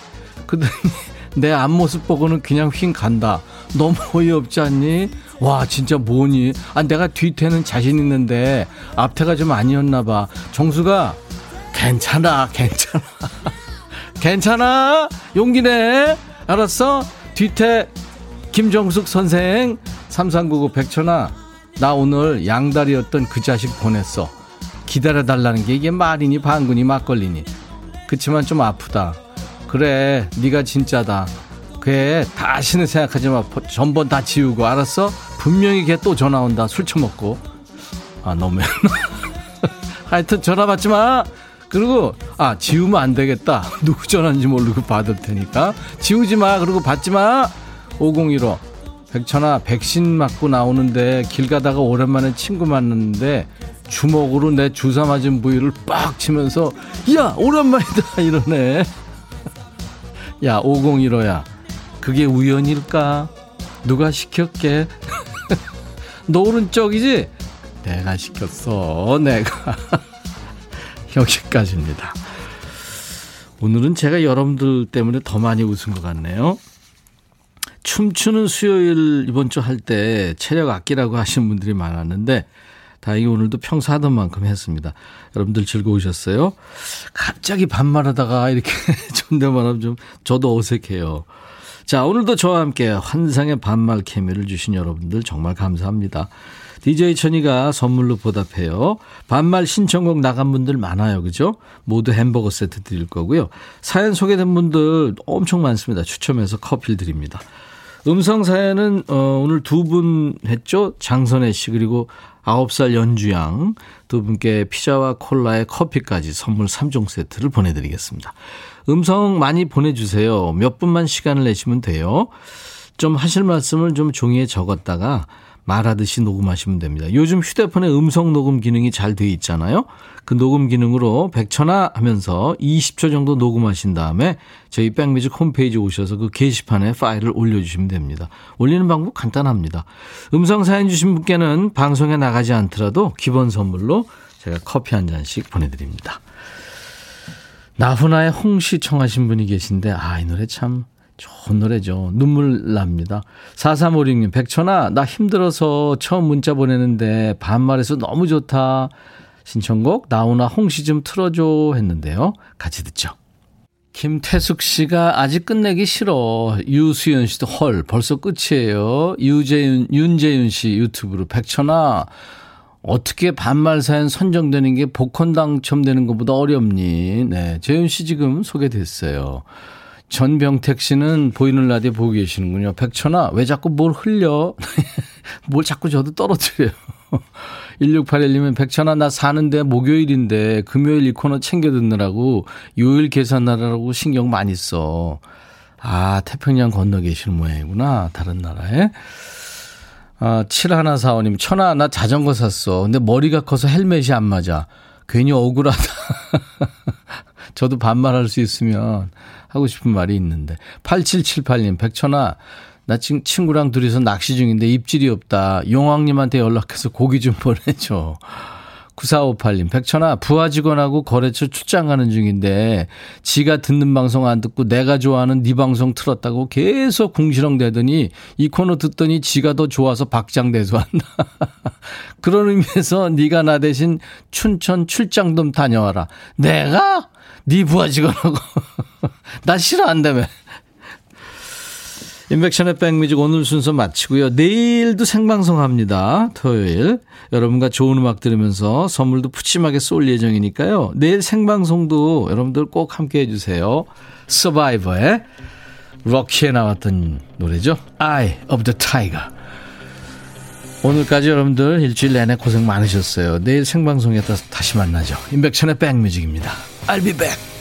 그더니 내 앞모습 보고는 그냥 휙 간다. 너무 어이없지 않니? 와 진짜 뭐니? 아 내가 뒤태는 자신 있는데 앞태가 좀 아니었나 봐. 정수가 괜찮아 괜찮아. 괜찮아. 용기 내. 알았어? 뒤태 김정숙 선생 3399 백천아 나 오늘 양다리였던 그 자식 보냈어. 기다려달라는 게 이게 말이니 방군이 막걸리니. 그치만 좀 아프다. 그래 네가 진짜다. 그래 다시는 생각하지 마. 전번 다 지우고 알았어? 분명히 걔 또 전화 온다. 술 처먹고. 아 너무 하여튼 전화 받지 마 그리고 아 지우면 안 되겠다. 누구 전화인지 모르고 받을 테니까. 지우지 마. 그리고 받지 마 5015 백천아 백신 맞고 나오는데 길 가다가 오랜만에 친구 만났는데 주먹으로 내 주사 맞은 부위를 빡 치면서 야 오랜만이다. 이러네. 야 5015야. 그게 우연일까? 누가 시켰게? 너 오른쪽이지? 내가 시켰어 내가 여기까지입니다 오늘은 제가 여러분들 때문에 더 많이 웃은 것 같네요 춤추는 수요일 이번 주 할 때 체력 아끼라고 하신 분들이 많았는데 다행히 오늘도 평소 하던 만큼 했습니다. 여러분들 즐거우셨어요? 갑자기 반말하다가 이렇게 존댓말하면 좀 저도 어색해요. 자, 오늘도 저와 함께 환상의 반말 케미를 주신 여러분들 정말 감사합니다. DJ 천이가 선물로 보답해요. 반말 신청곡 나간 분들 많아요. 그죠? 모두 햄버거 세트 드릴 거고요. 사연 소개된 분들 엄청 많습니다. 추첨해서 커피를 드립니다. 음성 사연은 어, 오늘 두 분 했죠? 장선혜 씨 그리고 9살 연주양 두 분께 피자와 콜라에 커피까지 선물 3종 세트를 보내드리겠습니다. 음성 많이 보내주세요. 몇 분만 시간을 내시면 돼요. 좀 하실 말씀을 좀 종이에 적었다가 말하듯이 녹음하시면 됩니다. 요즘 휴대폰에 음성 녹음 기능이 잘 돼 있잖아요. 그 녹음 기능으로 백천화 하면서 20초 정도 녹음하신 다음에 저희 백뮤직 홈페이지 오셔서 그 게시판에 파일을 올려주시면 됩니다. 올리는 방법 간단합니다. 음성 사연 주신 분께는 방송에 나가지 않더라도 기본 선물로 제가 커피 한 잔씩 보내드립니다. 나훈아의 홍시 청하신 분이 계신데 아 이 노래 참 좋은 노래죠. 눈물 납니다. 4356님, 백천아, 나 힘들어서 처음 문자 보내는데 반말해서 너무 좋다. 신청곡, 나훈아 홍시 좀 틀어줘 했는데요. 같이 듣죠. 김태숙 씨가 아직 끝내기 싫어. 유수연 씨도 헐, 벌써 끝이에요. 유재윤, 윤재윤 씨 유튜브로 백천아, 어떻게 반말 사연 선정되는 게 복권 당첨되는 것보다 어렵니? 네. 재윤 씨 지금 소개됐어요. 전병택 씨는 보이는 라디오 보고 계시는군요. 백천아, 왜 자꾸 뭘 흘려? 뭘 자꾸 저도 떨어뜨려요. 1681님은 백천아, 나 사는데 목요일인데 금요일 이 코너 챙겨 듣느라고 요일 계산하라고 신경 많이 써. 아, 태평양 건너 계시는 모양이구나. 다른 나라에. 아, 7145님, 천아, 나 자전거 샀어. 근데 머리가 커서 헬멧이 안 맞아. 괜히 억울하다. 저도 반말할 수 있으면 하고 싶은 말이 있는데. 8778님, 백천아, 나 지금 친구랑 둘이서 낚시 중인데 입질이 없다. 용왕님한테 연락해서 고기 좀 보내줘. 9458님, 백천아, 부하 직원하고 거래처 출장 가는 중인데, 지가 듣는 방송 안 듣고 내가 좋아하는 네 방송 틀었다고 계속 궁시렁대더니, 이 코너 듣더니 지가 더 좋아서 박장대소한다. 그런 의미에서 네가 나 대신 춘천 출장 좀 다녀와라. 내가? 네 부하 직원하고. 나 싫어한다며. 인백션의 백뮤직 오늘 순서 마치고요. 내일도 생방송 합니다. 토요일. 여러분과 좋은 음악 들으면서 선물도 푸짐하게 쏠 예정이니까요. 내일 생방송도 여러분들 꼭 함께 해주세요. 서바이버의 럭키에 나왔던 노래죠. Eye of the Tiger. 오늘까지 여러분들 일주일 내내 고생 많으셨어요. 내일 생방송에 다시 만나죠. 인백천의 백뮤직입니다. I'll be back.